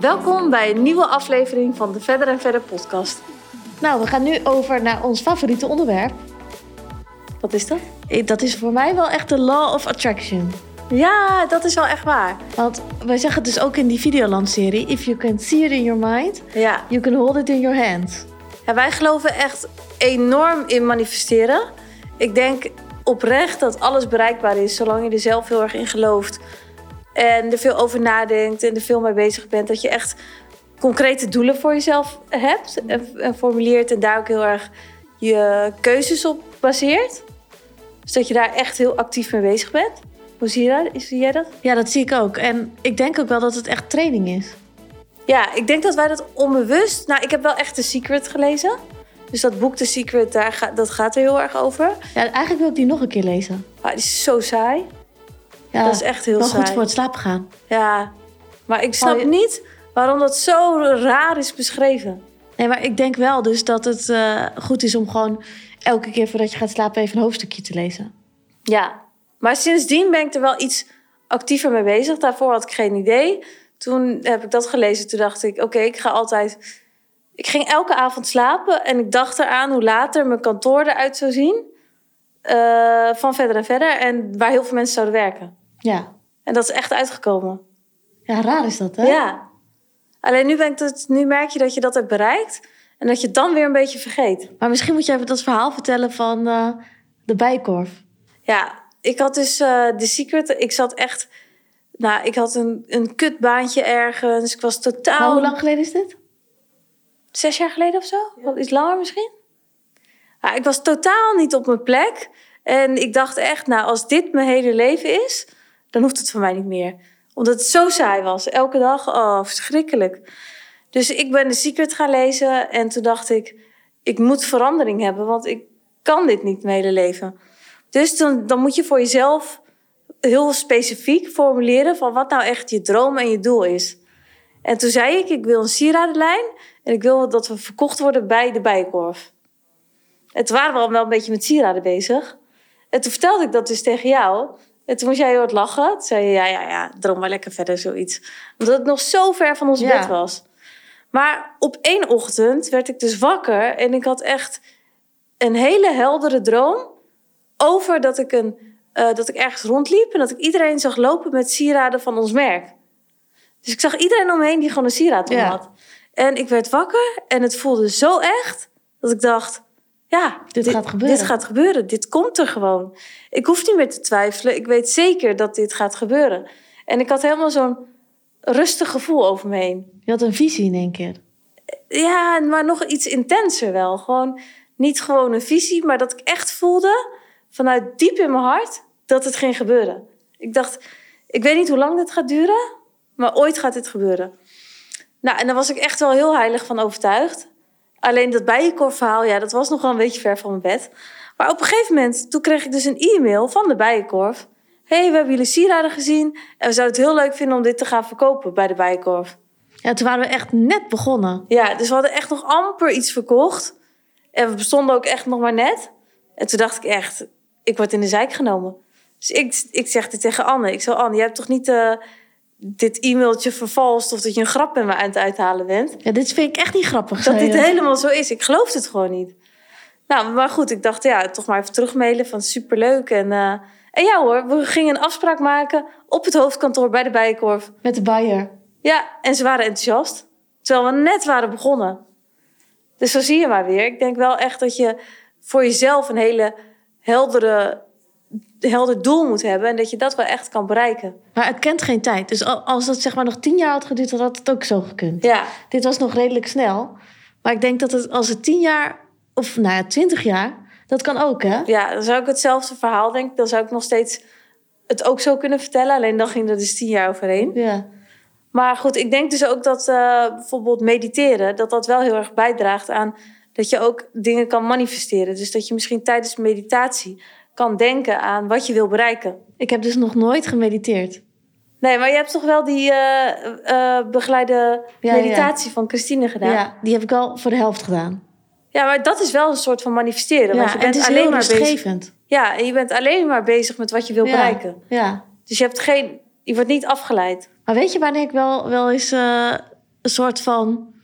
Welkom bij een nieuwe aflevering van de Verder en Verder podcast. Nou, we gaan nu over naar ons favoriete onderwerp. Wat is dat? Eh, Dat is voor mij wel echt de law of attraction. Ja, dat is wel echt waar. Want wij zeggen dus ook in die Videoland-serie... If you can see it in your mind, Ja. you can hold it in your hand. ja, wij geloven echt enorm in manifesteren. Ik denk oprecht dat alles bereikbaar is, zolang je er zelf heel erg in gelooft. En er veel over nadenkt en er veel mee bezig bent. Dat je echt concrete doelen voor jezelf hebt en, en formuleert. En daar ook heel erg je keuzes op baseert. Dus dat je daar echt heel actief mee bezig bent. Hoe zie, je dat? zie jij dat? Ja, dat zie ik ook. En ik denk ook wel dat het echt training is. Ja, ik denk dat wij dat onbewust... Nou, ik heb wel echt The Secret gelezen. Dus dat boek The Secret, daar ga, dat gaat er heel erg over. Ja, eigenlijk wil ik die nog een keer lezen. Maar die is zo saai. Ja, Dat is echt heel wel saai. goed voor het slapen gaan. Ja, maar ik snap Oh, je- niet waarom dat zo raar is beschreven. Nee, maar ik denk wel dus dat het eh, goed is om gewoon elke keer voordat je gaat slapen even een hoofdstukje te lezen. Ja, maar sindsdien ben ik er wel iets actiever mee bezig. Daarvoor had ik geen idee. Toen heb ik dat gelezen. Toen dacht ik, oké, ik ga altijd... Ik ging elke avond slapen en ik dacht eraan hoe later mijn kantoor eruit zou zien. eh, van verder en verder. En waar heel veel mensen zouden werken. Ja. En dat is echt uitgekomen. Ja, raar is dat, hè? Ja. Alleen nu, ben ik dat, nu merk je dat je dat hebt bereikt. En dat je het dan weer een beetje vergeet. Maar misschien moet je even dat verhaal vertellen van eh, de bijkorf. Ja, ik had dus eh The Secret. Ik zat echt... Nou, ik had een, een kutbaantje ergens. Ik was totaal... Maar hoe lang geleden is dit? Zes jaar geleden of zo? Wat Iets langer misschien? Ja, ik was totaal niet op mijn plek. En ik dacht echt, nou, als dit mijn hele leven is... dan hoeft het voor mij niet meer. Omdat het zo saai was. Elke dag, oh, verschrikkelijk. Dus ik ben The Secret gaan lezen. En toen dacht ik, ik moet verandering hebben. Want ik kan dit niet mijn leven. Dus dan, dan moet je voor jezelf heel specifiek formuleren... van wat nou echt je droom en je doel is. En toen zei ik, ik wil een sieradenlijn... en ik wil dat we verkocht worden bij de Bijenkorf. En toen waren we al wel een beetje met sieraden bezig. En toen vertelde ik dat dus tegen jou... En toen moest jij heel hard lachen. Toen zei je, ja, ja, ja, droom maar lekker verder, zoiets. Omdat het nog zo ver van ons Ja. bed was. Maar op één ochtend werd ik dus wakker... en ik had echt een hele heldere droom... over dat ik, een, eh, dat ik ergens rondliep... en dat ik iedereen zag lopen met sieraden van ons merk. Dus ik zag iedereen omheen die gewoon een sieraad om Ja. had. En ik werd wakker en het voelde zo echt... dat ik dacht, ja, Dit gaat gebeuren. Dit gaat gebeuren. Dit komt er gewoon. Ik hoef niet meer te twijfelen. Ik weet zeker dat dit gaat gebeuren. En ik had helemaal zo'n rustig gevoel over me heen. Je had een visie in één keer. Ja, maar nog iets intenser wel. Gewoon niet gewoon een visie, maar dat ik echt voelde vanuit diep in mijn hart dat het ging gebeuren. Ik dacht, ik weet niet hoe lang dit gaat duren, maar ooit gaat dit gebeuren. Nou, en daar was ik echt wel heel heilig van overtuigd. Alleen dat bijenkorfverhaal, ja, dat was nog wel een beetje ver van mijn bed. Maar op een gegeven moment, toen kreeg ik dus een e-mail van de bijenkorf. hey, we hebben jullie sieraden gezien en we zouden het heel leuk vinden om dit te gaan verkopen bij de bijenkorf. Ja, toen waren we echt net begonnen. Ja, dus we hadden echt nog amper iets verkocht. En we bestonden ook echt nog maar net. En toen dacht ik echt, ik word in de zijk genomen. Dus ik, ik zeg dit tegen Anne. Ik zei, Anne, je hebt toch niet eh, dit e-mailtje vervalst... of dat je een grap met me aan het uithalen bent? Ja, dit vind ik echt niet grappig. Dat dit helemaal zo is. Ik geloof het gewoon niet. Nou, maar goed, ik dacht, ja, toch maar even terugmailen van superleuk. En, eh, en ja hoor, we gingen een afspraak maken op het hoofdkantoor bij de Bijenkorf. Met de buyer. Ja, en ze waren enthousiast. Terwijl we net waren begonnen. Dus zo zie je maar weer. Ik denk wel echt dat je voor jezelf een hele heldere, helder doel moet hebben. En dat je dat wel echt kan bereiken. Maar het kent geen tijd. Dus al- als dat zeg maar nog tien jaar had geduurd, dan had het ook zo gekund. Ja, Dit was nog redelijk snel. Maar ik denk dat het als het tien jaar, of nou ja, twintig jaar, dat kan ook, hè? ja dan zou ik hetzelfde verhaal denken. Dan zou ik nog steeds het ook zo kunnen vertellen. Alleen dan ging er dus tien jaar overheen. Ja. Maar goed, ik denk dus ook dat eh, bijvoorbeeld mediteren... dat dat wel heel erg bijdraagt aan dat je ook dingen kan manifesteren. Dus dat je misschien tijdens meditatie kan denken aan wat je wil bereiken. Ik heb dus nog nooit gemediteerd. Nee, maar je hebt toch wel die eh, eh, begeleide Ja, meditatie van Christine gedaan? Ja, die heb ik al voor de helft gedaan. Ja, maar dat is wel een soort van manifesteren. Ja, want je en het bent is alleen maar bezig. Ja, en je bent alleen maar bezig met wat je wil bereiken. Ja. Dus je hebt geen, je wordt niet afgeleid. Maar weet je wanneer ik wel, wel eens eh, een soort van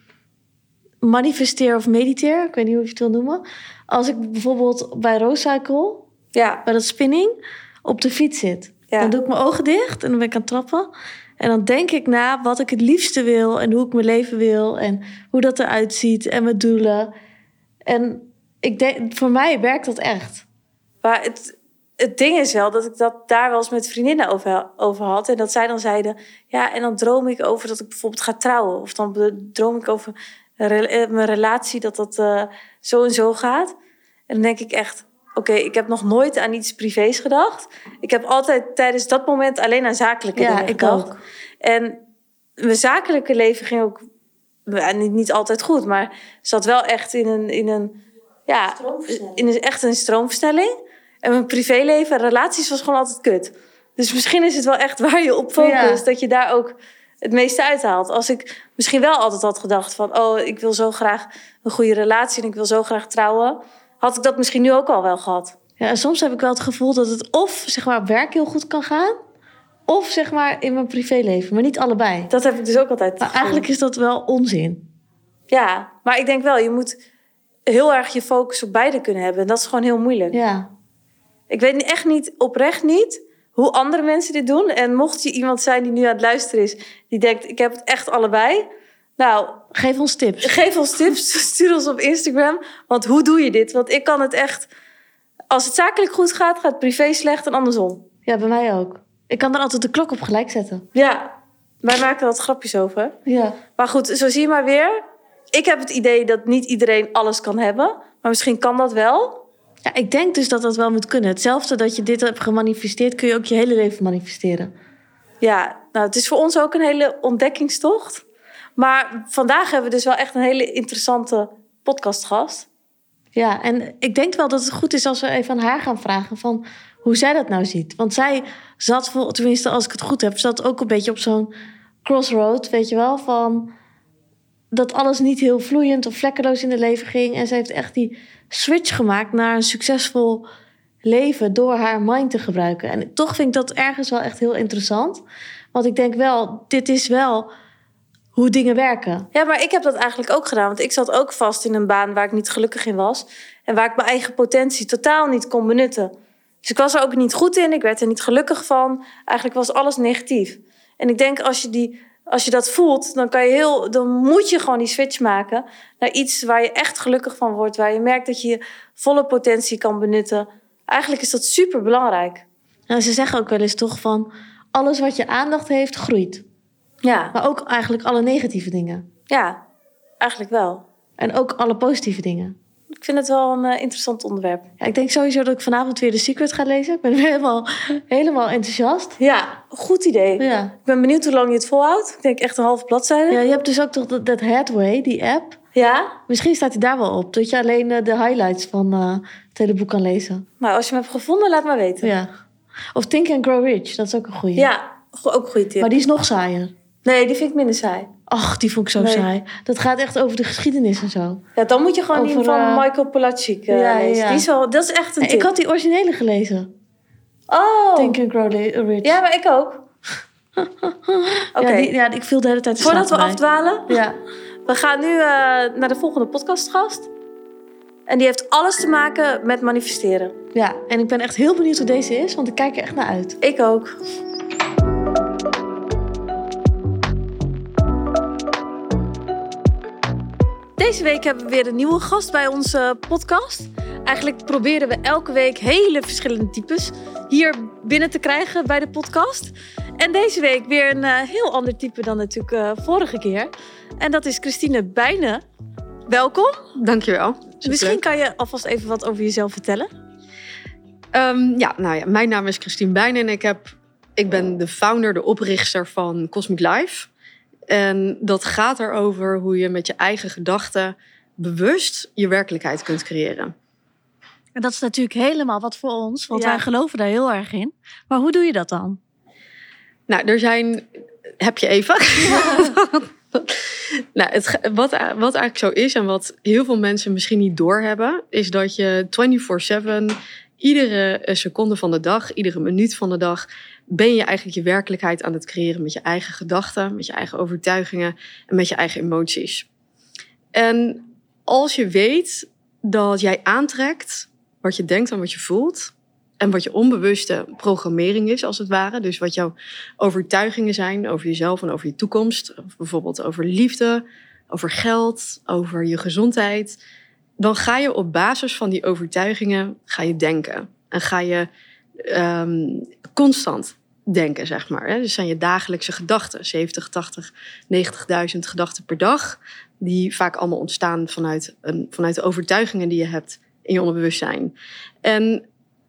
manifesteer of mediteer. Ik weet niet hoe je het wil noemen. Als ik bijvoorbeeld bij Roadcycle, Ja, bij dat spinning, op de fiets zit. Ja. Dan doe ik mijn ogen dicht en dan ben ik aan het trappen. En dan denk ik na wat ik het liefste wil en hoe ik mijn leven wil en hoe dat eruit ziet en mijn doelen. En ik denk, voor mij werkt dat echt. maar het, het ding is wel dat ik dat daar wel eens met vriendinnen over, over had. En dat zij dan zeiden, ja, en dan droom ik over dat ik bijvoorbeeld ga trouwen. Of dan droom ik over mijn relatie, dat dat eh, zo en zo gaat. En dan denk ik echt, oké, ik heb nog nooit aan iets privés gedacht. Ik heb altijd tijdens dat moment alleen aan zakelijke Ja, dingen ik gedacht. ook. En mijn zakelijke leven ging ook niet, niet altijd goed, maar zat wel echt in een, in een, ja, in een, echt een stroomversnelling. En mijn privéleven en relaties was gewoon altijd kut. Dus misschien is het wel echt waar je op focust, Ja. dat je daar ook het meeste uithaalt. Als ik misschien wel altijd had gedacht van, oh, ik wil zo graag een goede relatie en ik wil zo graag trouwen, had ik dat misschien nu ook al wel gehad. Ja, en soms heb ik wel het gevoel dat het of zeg maar, op werk heel goed kan gaan, of zeg maar in mijn privéleven, maar niet allebei. Dat heb ik dus ook altijd. Maar eigenlijk is dat wel onzin. Ja, maar ik denk wel, je moet heel erg je focus op beide kunnen hebben. En dat is gewoon heel moeilijk. Ja, Ik weet echt niet, oprecht niet, hoe andere mensen dit doen. En mocht je iemand zijn die nu aan het luisteren is, die denkt, ik heb het echt allebei. Nou, geef ons tips. geef ons tips, stuur ons op Instagram. Want hoe doe je dit? Want ik kan het echt, als het zakelijk goed gaat, gaat het privé slecht en andersom. Ja, bij mij ook. Ik kan er altijd de klok op gelijk zetten. Ja, wij maken er wat grapjes over. Ja. Maar goed, zo zie je maar weer. Ik heb het idee dat niet iedereen alles kan hebben. Maar misschien kan dat wel. Ja, ik denk dus dat dat wel moet kunnen. Hetzelfde dat je dit hebt gemanifesteerd, kun je ook je hele leven manifesteren. Ja, nou, het is voor ons ook een hele ontdekkingstocht. Maar vandaag hebben we dus wel echt een hele interessante podcastgast. Ja, en ik denk wel dat het goed is als we even aan haar gaan vragen van hoe zij dat nou ziet. Want zij zat, tenminste als ik het goed heb, zat ook een beetje op zo'n crossroad, weet je wel, van dat alles niet heel vloeiend of vlekkeloos in de leven ging. En zij heeft echt die switch gemaakt naar een succesvol leven door haar mind te gebruiken. En toch vind ik dat ergens wel echt heel interessant. Want ik denk wel, dit is wel hoe dingen werken. Ja, maar ik heb dat eigenlijk ook gedaan. Want ik zat ook vast in een baan waar ik niet gelukkig in was. En waar ik mijn eigen potentie totaal niet kon benutten. Dus ik was er ook niet goed in. Ik werd er niet gelukkig van. Eigenlijk was alles negatief. En ik denk als je, die, als je dat voelt, dan, kan je heel, dan moet je gewoon die switch maken naar iets waar je echt gelukkig van wordt. Waar je merkt dat je je volle potentie kan benutten. Eigenlijk is dat super belangrijk. Nou, ze zeggen ook wel eens toch van alles wat je aandacht heeft, groeit. Ja, Maar ook eigenlijk alle negatieve dingen. ja eigenlijk wel. En ook alle positieve dingen. Ik vind het wel een eh, interessant onderwerp. Ja, ik denk sowieso dat ik vanavond weer The Secret ga lezen. Ik ben weer helemaal, helemaal enthousiast. Ja, goed idee. Ja. Ik ben benieuwd hoe lang je het volhoudt. Ik denk echt een halve bladzijde. ja, je hebt dus ook toch dat, dat Headway, die app. Ja? Misschien staat hij daar wel op. Dat je alleen eh, de highlights van eh, het hele boek kan lezen. Nou, als je hem hebt gevonden, laat maar weten. Ja. Of Think and Grow Rich, dat is ook een goeie. Ja, ook een goede tip. Maar die is nog saaier. Nee, die vind ik minder saai. Ach, die vond ik zo Nee. saai. Dat gaat echt over de geschiedenis en zo. Ja, dan moet je gewoon die Over, van eh, Michael Polacic eh, ja, ja, lezen. ja. Die is dat is echt een tip. ik had die originele gelezen. Oh, Think and Grow Rich. ja, maar ik ook. Oké, Ja, die- ja, ik viel de hele tijd te voordat we bij. afdwalen. Ja. We gaan nu eh, naar de volgende podcastgast. En die heeft alles te maken met manifesteren. ja, en ik ben echt heel benieuwd hoe deze is, want ik kijk er echt naar uit. Ik ook. Deze week hebben we weer een nieuwe gast bij onze podcast. Eigenlijk proberen we elke week hele verschillende types hier binnen te krijgen bij de podcast. En deze week weer een eh, heel ander type dan natuurlijk eh, vorige keer. En dat is Christine Bijnen. Welkom. Dankjewel. Misschien kan je alvast even wat over jezelf vertellen. Ehm, ja, nou ja, mijn naam is Christine Bijnen en ik, heb, ik ben de founder, de oprichter van Cosmic Life. En dat gaat erover hoe je met je eigen gedachten bewust je werkelijkheid kunt creëren. En dat is natuurlijk helemaal wat voor ons, want Ja. wij geloven daar heel erg in. Maar hoe doe je dat dan? Nou, er zijn. Heb je even? nou, het, wat, wat eigenlijk zo is en wat heel veel mensen misschien niet doorhebben, is dat je 24/7 iedere seconde van de dag, iedere minuut van de dag ben je eigenlijk je werkelijkheid aan het creëren met je eigen gedachten, met je eigen overtuigingen en met je eigen emoties. En als je weet dat jij aantrekt wat je denkt en wat je voelt, en wat je onbewuste programmering is, als het ware. Dus wat jouw overtuigingen zijn over jezelf en over je toekomst. Bijvoorbeeld over liefde, over geld, over je gezondheid. Dan ga je op basis van die overtuigingen ga je denken. En ga je ehm, constant denken, zeg maar. Hè? Dus zijn je dagelijkse gedachten. 70, 80, 90.000 gedachten per dag. Die vaak allemaal ontstaan vanuit, een, vanuit de overtuigingen die je hebt in je onderbewustzijn. En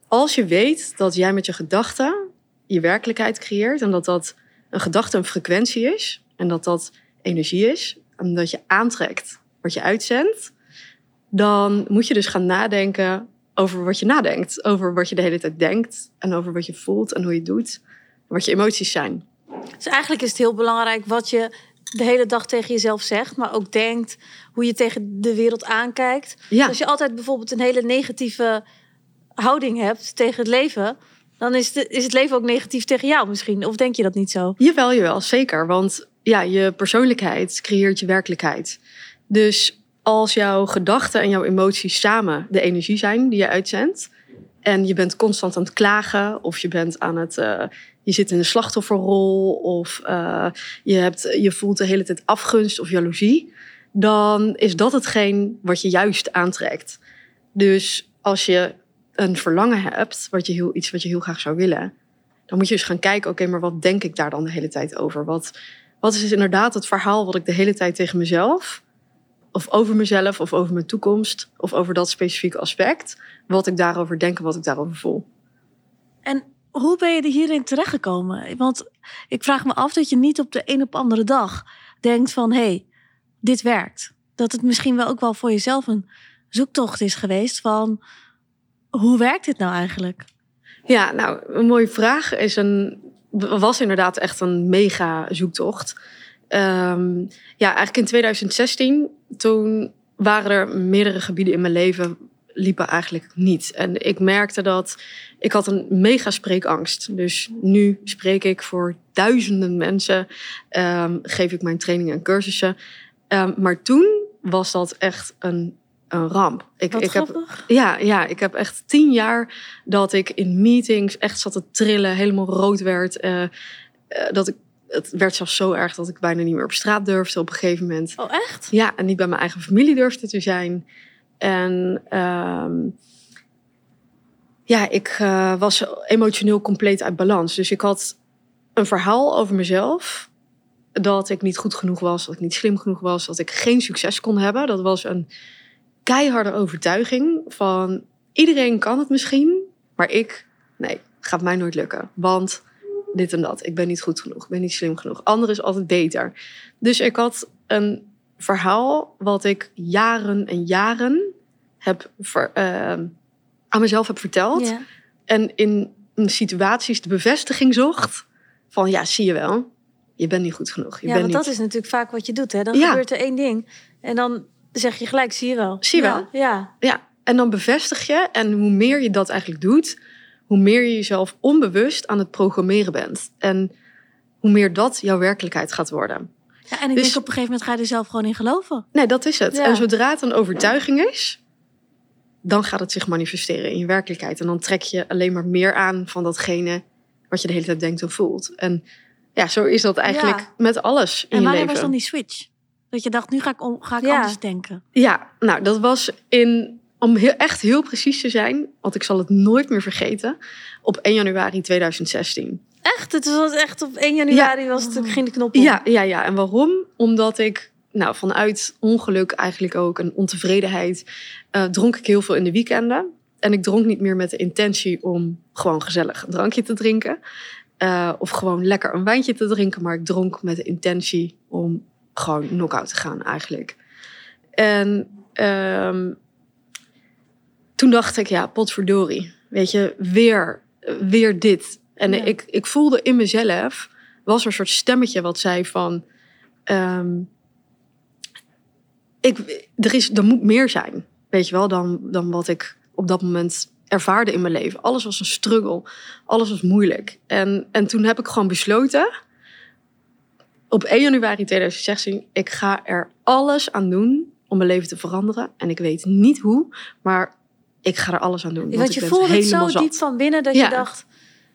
als je weet dat jij met je gedachten je werkelijkheid creëert en dat dat een gedachte een frequentie is en dat dat energie is en dat je aantrekt wat je uitzendt, dan moet je dus gaan nadenken over wat je nadenkt, over wat je de hele tijd denkt en over wat je voelt en hoe je doet, wat je emoties zijn. Dus eigenlijk is het heel belangrijk wat je de hele dag tegen jezelf zegt, maar ook denkt, hoe je tegen de wereld aankijkt. Ja. Dus als je altijd bijvoorbeeld een hele negatieve houding hebt tegen het leven, dan is, de, is het leven ook negatief tegen jou misschien. Of denk je dat niet zo? Jawel, jawel, zeker. Want ja, je persoonlijkheid creëert je werkelijkheid. Dus als jouw gedachten en jouw emoties samen de energie zijn die je uitzendt, en je bent constant aan het klagen, of je bent aan het. Uh, je zit in een slachtofferrol, of uh, je, hebt, je voelt de hele tijd afgunst of jaloezie, dan is dat hetgeen wat je juist aantrekt. Dus als je een verlangen hebt, wat je heel, iets wat je heel graag zou willen, dan moet je dus gaan kijken, oké, maar wat denk ik daar dan de hele tijd over? Wat, wat is inderdaad het verhaal wat ik de hele tijd tegen mezelf, of over mezelf, of over mijn toekomst, of over dat specifieke aspect, wat ik daarover denk en wat ik daarover voel. En hoe ben je er hierin terechtgekomen? Want ik vraag me af dat je niet op de een op andere dag denkt van, hé, hey, dit werkt. Dat het misschien wel ook wel voor jezelf een zoektocht is geweest van hoe werkt dit nou eigenlijk? Ja, nou, een mooie vraag. Is een, was inderdaad echt een mega zoektocht. Um, ja, eigenlijk in 2016, toen waren er meerdere gebieden in mijn leven liepen eigenlijk niet. En ik merkte dat ik had een mega spreekangst. Dus nu spreek ik voor duizenden mensen, um, geef ik mijn trainingen en cursussen. Um, maar toen was dat echt een een ramp. Ik, Wat ik heb, ja, ja, ik heb echt tien jaar dat ik in meetings echt zat te trillen, helemaal rood werd. Uh, uh, dat ik, het werd zelfs zo erg dat ik bijna niet meer op straat durfde op een gegeven moment. Oh, echt? Ja, en niet bij mijn eigen familie durfde te zijn. En um, ja, ik uh, was emotioneel compleet uit balans. Dus ik had een verhaal over mezelf. Dat ik niet goed genoeg was, dat ik niet slim genoeg was, dat ik geen succes kon hebben. Dat was een keiharde overtuiging van iedereen kan het misschien, maar ik, nee, gaat mij nooit lukken. Want dit en dat, ik ben niet goed genoeg, ik ben niet slim genoeg. Anderen is altijd beter. Dus ik had een verhaal wat ik jaren en jaren heb ver, uh, aan mezelf heb verteld. En in situaties de bevestiging zocht van ja, zie je wel, je bent niet goed genoeg. Je ja, bent want niet... dat is natuurlijk vaak wat je doet. Hè? Dan Ja. gebeurt er één ding en dan zeg je gelijk, zie je wel. Zie je ja, wel. Ja. Ja, en dan bevestig je. En hoe meer je dat eigenlijk doet, hoe meer je jezelf onbewust aan het programmeren bent. En hoe meer dat jouw werkelijkheid gaat worden. Ja, en ik Dus- denk op een gegeven moment ga je er zelf gewoon in geloven. Nee, dat is het. Ja. En zodra het een overtuiging is, dan gaat het zich manifesteren in je werkelijkheid. En dan trek je alleen maar meer aan van datgene wat je de hele tijd denkt en voelt. En ja, zo is dat eigenlijk Ja. met alles in En je wanneer leven. was dan die switch? Dat je dacht, nu ga ik, om, ga ik Ja. anders denken. Ja, nou, dat was in, om heel, echt heel precies te zijn, want ik zal het nooit meer vergeten, op 1 januari 2016. Echt? Het was echt op 1 januari was het, ging de knop om. Ja, ja, ja. En waarom? Omdat ik, nou, vanuit ongeluk eigenlijk ook en ontevredenheid, eh, dronk ik heel veel in de weekenden. En ik dronk niet meer met de intentie om gewoon gezellig een drankje te drinken. eh, of gewoon lekker een wijntje te drinken. Maar ik dronk met de intentie om gewoon knock-out te gaan eigenlijk. En ehm, toen dacht ik, ja, potverdorie. Weet je, weer, weer dit. En Ja. ik, ik voelde in mezelf, was er een soort stemmetje wat zei van... ehm, ik, er, is, er moet meer zijn, weet je wel, dan, dan wat ik op dat moment ervaarde in mijn leven. Alles was een struggle. Alles was moeilijk. En, en toen heb ik gewoon besloten. Op 1 januari 2016, ik ga er alles aan doen om mijn leven te veranderen. En ik weet niet hoe, maar ik ga er alles aan doen. Want, ik je voelde het zo zat. diep van binnen dat Ja. je dacht...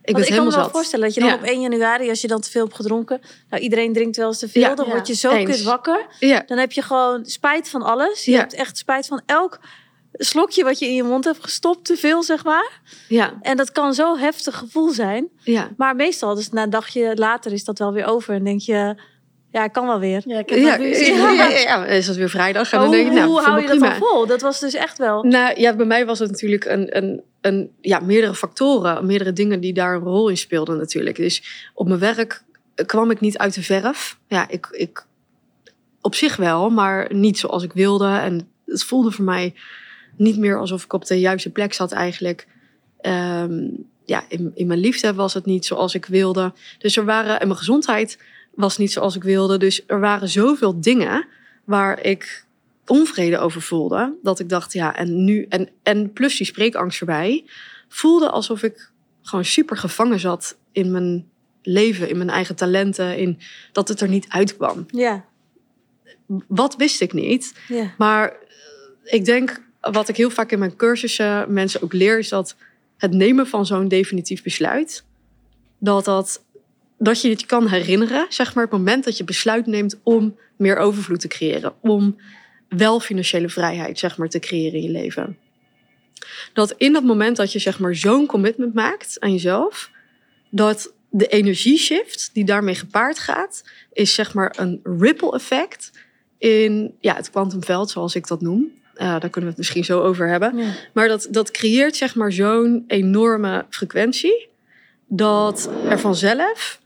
Ik Want ik kan me helemaal wel zat. voorstellen dat je dan Ja. op 1 januari, als je dan te veel hebt gedronken... Nou, iedereen drinkt wel eens te veel, Ja. dan Ja. word je zo Eens. kut wakker. Ja, Dan heb je gewoon spijt van alles. Je Ja. hebt echt spijt van elk slokje wat je in je mond hebt gestopt, te veel zeg maar. ja, En dat kan zo'n heftig gevoel zijn. ja. Maar meestal, dus na een dagje later is dat wel weer over. En denk je, ja, ik kan wel weer. Ja, ik heb Ja, dat weer ja, ja, ja, ja. is dat weer vrijdag. En dan hoe denk ik, nou, hoe hou je dat dan vol? Dat was dus echt wel... Nou ja, bij mij was het natuurlijk een, een, een, ja, meerdere factoren, meerdere dingen die daar een rol in speelden natuurlijk. Dus op mijn werk kwam ik niet uit de verf. Ja, ik, ik op zich wel, maar niet zoals ik wilde. En het voelde voor mij niet meer alsof ik op de juiste plek zat eigenlijk. Ehm, ja, in, in mijn liefde was het niet zoals ik wilde. Dus er waren, en mijn gezondheid was niet zoals ik wilde. Dus er waren zoveel dingen waar ik onvrede over voelde. Dat ik dacht, ja, en nu, en, en plus die spreekangst erbij, voelde alsof ik gewoon super gevangen zat in mijn leven, in mijn eigen talenten, in dat het er niet uitkwam. Ja, Wat wist ik niet, ja. maar eh, ik denk, wat ik heel vaak in mijn cursussen mensen ook leer, is dat het nemen van zo'n definitief besluit, dat, dat, dat je het je kan herinneren, zeg maar, het moment dat je besluit neemt om meer overvloed te creëren, om wel financiële vrijheid, zeg maar, te creëren in je leven. Dat in dat moment dat je, zeg maar, zo'n commitment maakt aan jezelf, dat de energieshift die daarmee gepaard gaat, is zeg maar een ripple effect in ja, het kwantumveld, zoals ik dat noem. Eh, daar kunnen we het misschien zo over hebben. ja. Maar dat, dat creëert zeg maar zo'n enorme frequentie. Dat er vanzelf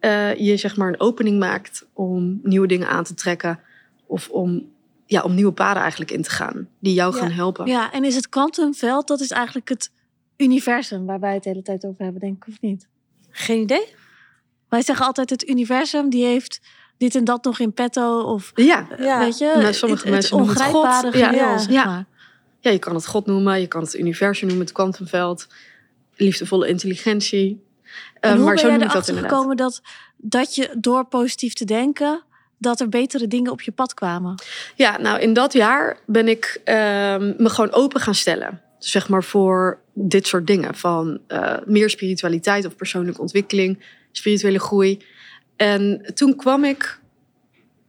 eh, je zeg maar een opening maakt om nieuwe dingen aan te trekken. Of om, ja, om nieuwe paden eigenlijk in te gaan. Die jou Ja. gaan helpen. Ja, en is het kwantumveld, dat is eigenlijk het universum waar wij het de hele tijd over hebben, denk ik, of niet? Geen idee? Wij zeggen altijd het universum, die heeft dit en dat nog in petto. Of Ja, Ja. weet je, Nou, sommige het, mensen het noemen het ongrijpbare God. Ja. geheel, Ja. zeg Ja. maar. ja, je kan het God noemen. Je kan het universum noemen, het kwantumveld. Liefdevolle intelligentie. Hoe maar ben zo noem ik dat inderdaad. gekomen dat, dat je door positief te denken, dat er betere dingen op je pad kwamen? Ja, nou in dat jaar ben ik ehm, me gewoon open gaan stellen. Zeg maar voor dit soort dingen. Van eh, meer spiritualiteit of persoonlijke ontwikkeling, spirituele groei. En toen kwam ik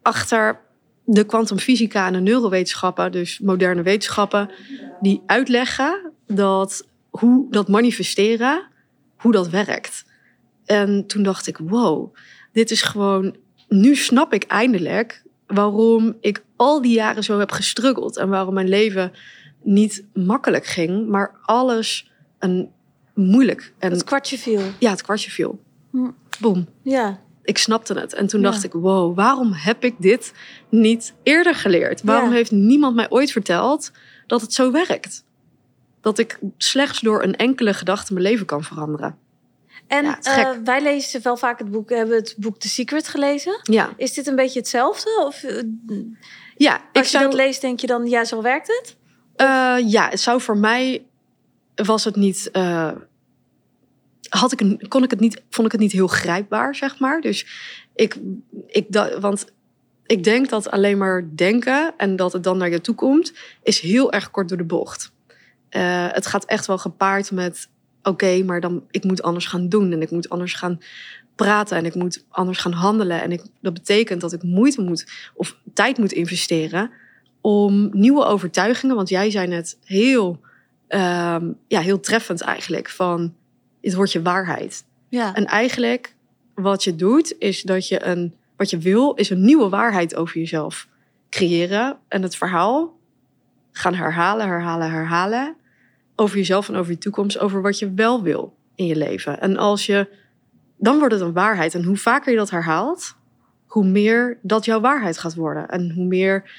achter de kwantumfysica en de neurowetenschappen, dus moderne wetenschappen, die uitleggen dat hoe dat manifesteren, hoe dat werkt. En toen dacht ik, wow, dit is gewoon, nu snap ik eindelijk waarom ik al die jaren zo heb gestruggeld en waarom mijn leven niet makkelijk ging, maar alles een moeilijk en Het kwartje viel. ja, het kwartje viel. Hm. Boom. Ja. Ik snapte het. En toen Ja. dacht ik, wow, waarom heb ik dit niet eerder geleerd? Waarom Ja. heeft niemand mij ooit verteld dat het zo werkt? Dat ik slechts door een enkele gedachte mijn leven kan veranderen. En Ja, eh, wij lezen wel vaak het boek, hebben het boek The Secret gelezen. Ja, Is dit een beetje hetzelfde? Of eh, ja ik als je zou, dat leest, denk je dan, ja, zo werkt het? eh, ja, het zou voor mij was het niet. had ik een, kon ik het niet, vond ik het niet heel grijpbaar, zeg maar. Dus ik, ik want ik denk dat alleen maar denken en dat het dan naar je toe komt, is heel erg kort door de bocht. Het gaat echt wel gepaard met, oké, maar dan ik moet anders gaan doen en ik moet anders gaan praten en ik moet anders gaan handelen. En ik, dat betekent dat ik moeite moet of tijd moet investeren om nieuwe overtuigingen, want jij zei net heel, ehm, ja, heel treffend eigenlijk van, het wordt je waarheid. Ja. En eigenlijk wat je doet, is dat je een, wat je wil, is een nieuwe waarheid over jezelf creëren. En het verhaal gaan herhalen, herhalen, herhalen. Over jezelf en over je toekomst, over wat je wel wil in je leven. En als je, dan wordt het een waarheid. En hoe vaker je dat herhaalt, hoe meer dat jouw waarheid gaat worden. En hoe meer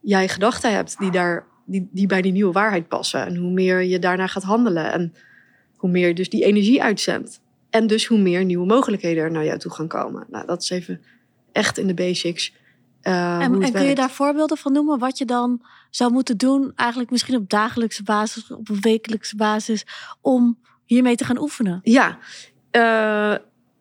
jij gedachten hebt die, daar, die, die bij die nieuwe waarheid passen. En hoe meer je daarna gaat handelen. En hoe meer je dus die energie uitzendt. En dus hoe meer nieuwe mogelijkheden er naar jou toe gaan komen. Nou, dat is even echt in de basics eh, En, kun je daar voorbeelden van noemen wat je dan zou moeten doen, eigenlijk misschien op dagelijkse basis, op een wekelijkse basis, om hiermee te gaan oefenen? Ja, eh,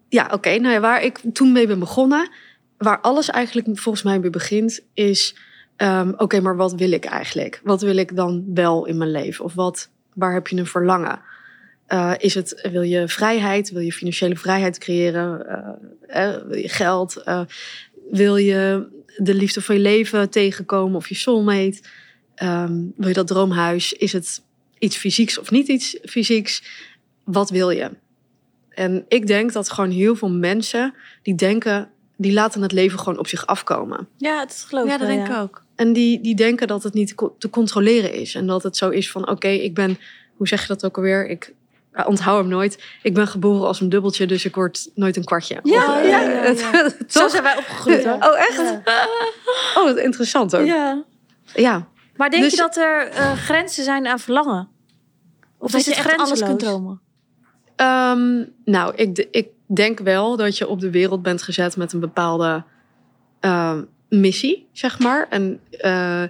ja oké. Nou ja, waar ik toen mee ben begonnen, waar alles eigenlijk volgens mij mee begint, is: ehm, oké, maar wat wil ik eigenlijk? Wat wil ik dan wel in mijn leven? Of wat, waar heb je een verlangen? Eh, is het, wil je vrijheid? Wil je financiële vrijheid creëren? Wil je geld? Wil je de liefde van je leven tegenkomen of je soulmate? Ehm, wil je dat droomhuis? Is het iets fysieks of niet iets fysieks? Wat wil je? En ik denk dat gewoon heel veel mensen die denken, die laten het leven gewoon op zich afkomen. Ja, dat geloof ik Ja, dat wel, denk ja. ik ook. En die, die denken dat het niet te controleren is. En dat het zo is van, oké, ik ben, hoe zeg je dat ook alweer? Ik onthoud hem nooit. Ik ben geboren als een dubbeltje, dus ik word nooit een kwartje. Ja, Of, ja, eh, ja. Zo zijn wij opgegroeid. hoor. Oh, echt? Oh, interessant ook. Ja. Ja. Maar denk Dus- je dat er eh, grenzen zijn aan verlangen? Of dat is je het echt alles grenzeloos? kunt dromen. Ehm, nou, ik, ik denk wel dat je op de wereld bent gezet met een bepaalde ehm, missie, zeg maar. En eh,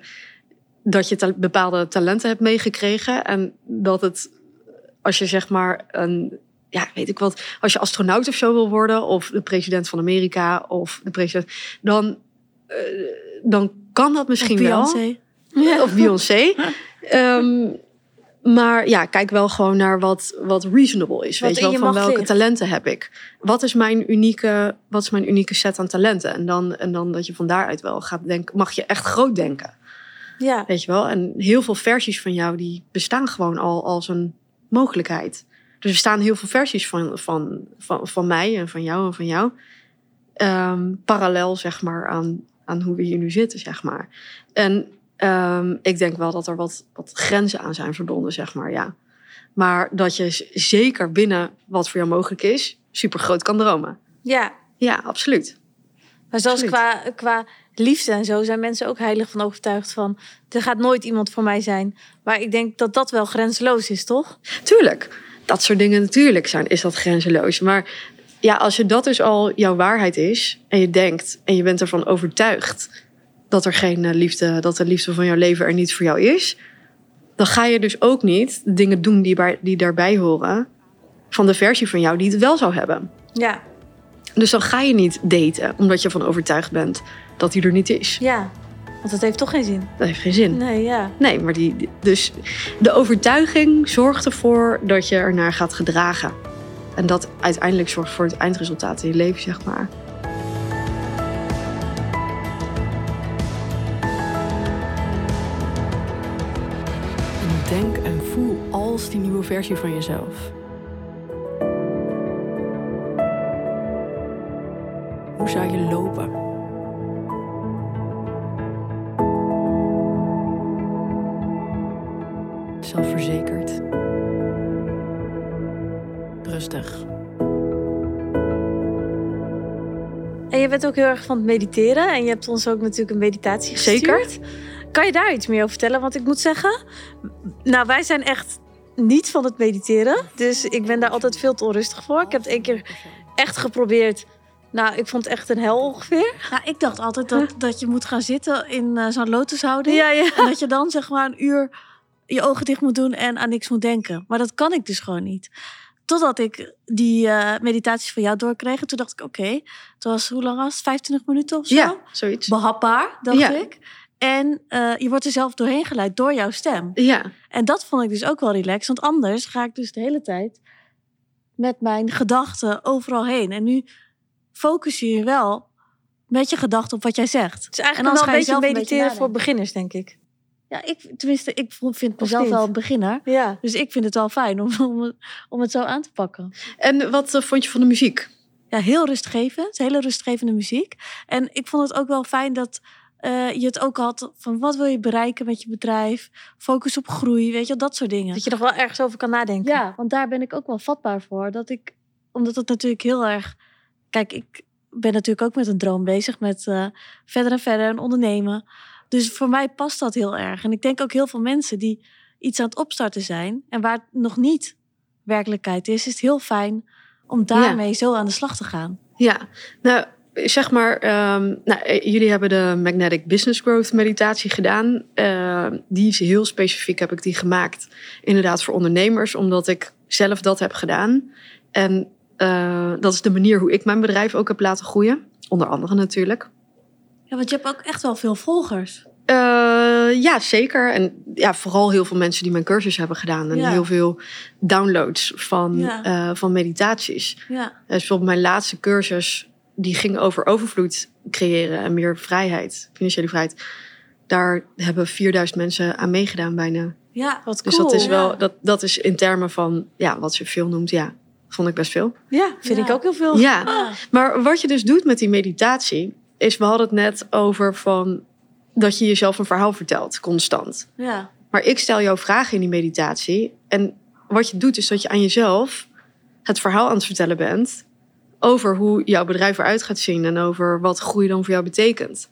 dat je ta- bepaalde talenten hebt meegekregen. En dat het, als je zeg maar een, ja, weet ik wat, als je astronaut of zo wil worden, of de president van Amerika, of de president, dan, eh, dan kan dat misschien Of wel. Beyoncé. Of Beyoncé. Ehm, maar ja, kijk wel gewoon naar wat, wat reasonable is. Wat weet je wel, je van welke talenten heb ik? Wat is mijn unieke, wat is mijn unieke set aan talenten? En dan, en dan dat je van daaruit wel gaat denken, mag je echt groot denken. Ja. Weet je wel? En heel veel versies van jou, die bestaan gewoon al als een mogelijkheid. Dus er bestaan heel veel versies van, van, van, van mij en van jou en van jou. Ehm, parallel, zeg maar, aan, aan hoe we hier nu zitten, zeg maar. En ehm, ik denk wel dat er wat, wat grenzen aan zijn verbonden, zeg maar, ja. Maar dat je zeker binnen wat voor jou mogelijk is, super groot kan dromen. ja. Ja, absoluut. Maar Absoluut. qua, qua liefde en zo zijn mensen ook heilig van overtuigd van... er gaat nooit iemand voor mij zijn. Maar ik denk dat dat wel grenzeloos is, toch? Tuurlijk, dat soort dingen natuurlijk zijn, is dat grenzeloos. Maar ja, als je dat dus al jouw waarheid is en je denkt en je bent ervan overtuigd dat er geen eh, liefde, dat de liefde van jouw leven er niet voor jou is, dan ga je dus ook niet de dingen doen die, bij, die daarbij horen van de versie van jou die het wel zou hebben. Ja. Dus dan ga je niet daten omdat je ervan overtuigd bent dat die er niet is. Ja. Want dat heeft toch geen zin. Dat heeft geen zin. Nee, ja. Nee, maar die, dus de overtuiging zorgt ervoor dat je ernaar gaat gedragen. En dat uiteindelijk zorgt voor het eindresultaat in je leven, zeg maar. En denk en voel als die nieuwe versie van jezelf. Hoe zou je lopen? Zelfverzekerd. Rustig. En je bent ook heel erg van het mediteren. En je hebt ons ook natuurlijk een meditatie Zeker. gestuurd. Kan je daar iets meer over vertellen? Want ik moet zeggen, nou wij zijn echt niet van het mediteren. Dus ik ben daar altijd veel te onrustig voor. Ik heb het één keer echt geprobeerd. Nou, ik vond het echt een hel ongeveer. Nou, ik dacht altijd dat, dat je moet gaan zitten in eh, zo'n lotushouding. Ja, ja. En dat je dan zeg maar een uur je ogen dicht moet doen en aan niks moet denken. Maar dat kan ik dus gewoon niet. Totdat ik die eh, meditaties van jou doorkreeg. En toen dacht ik, oké, het was hoe lang was het? 25 minuten of zo? Ja, zoiets. Behapbaar, dacht Ja. ik. En eh, je wordt er zelf doorheen geleid door jouw stem. Ja, En dat vond ik dus ook wel relaxed. Want anders ga ik dus de hele tijd met mijn gedachten overal heen. En nu focus je je wel met je gedachten op wat jij zegt. Het is En eigenlijk dan wel een je beetje een mediteren beetje voor beginners, denk ik. Ja, ik, tenminste, ik vind mezelf wel een beginner. Ja. Dus ik vind het wel fijn om, om, het- om het zo aan te pakken. en wat eh, vond je van de muziek? Ja, heel rustgevend. Hele rustgevende muziek. En ik vond het ook wel fijn dat eh, je het ook had van wat wil je bereiken met je bedrijf. Focus op groei, weet je, dat soort dingen. Dat je nog wel ergens over kan nadenken. Ja, want daar ben ik ook wel vatbaar voor. Dat ik, omdat het natuurlijk heel erg. Kijk, ik ben natuurlijk ook met een droom bezig, met eh, verder en verder en ondernemen. Dus voor mij past dat heel erg. En ik denk ook heel veel mensen die iets aan het opstarten zijn en waar het nog niet werkelijkheid is, is het heel fijn om daarmee zo aan de slag te gaan. Ja, nou, zeg maar, ehm, nou, eh, jullie hebben de Magnetic Business Growth meditatie gedaan. Eh, die is heel specifiek, heb ik die gemaakt. Inderdaad voor ondernemers, omdat ik zelf dat heb gedaan. En eh, dat is de manier hoe ik mijn bedrijf ook heb laten groeien. Onder andere natuurlijk. Ja, want je hebt ook echt wel veel volgers. Eh, ja, zeker. En ja, vooral heel veel mensen die mijn cursus hebben gedaan. En Ja. heel veel downloads van, Ja. eh, van meditaties. Ja. Dus bijvoorbeeld mijn laatste cursus, die ging over overvloed creëren en meer vrijheid, financiële vrijheid. Daar hebben 4000 mensen aan meegedaan bijna. Ja, Wat Dus cool. dat is wel, dat, dat is in termen van, ja, wat ze veel noemt, ja, vond ik best veel. Ja, vind Ja. ik ook heel veel. Ja, Ah. maar wat je dus doet met die meditatie, is, we hadden het net over van, dat je jezelf een verhaal vertelt, constant. ja. Maar ik stel jou vragen in die meditatie. En wat je doet, is dat je aan jezelf het verhaal aan het vertellen bent. Over hoe jouw bedrijf eruit gaat zien. En over wat groei dan voor jou betekent.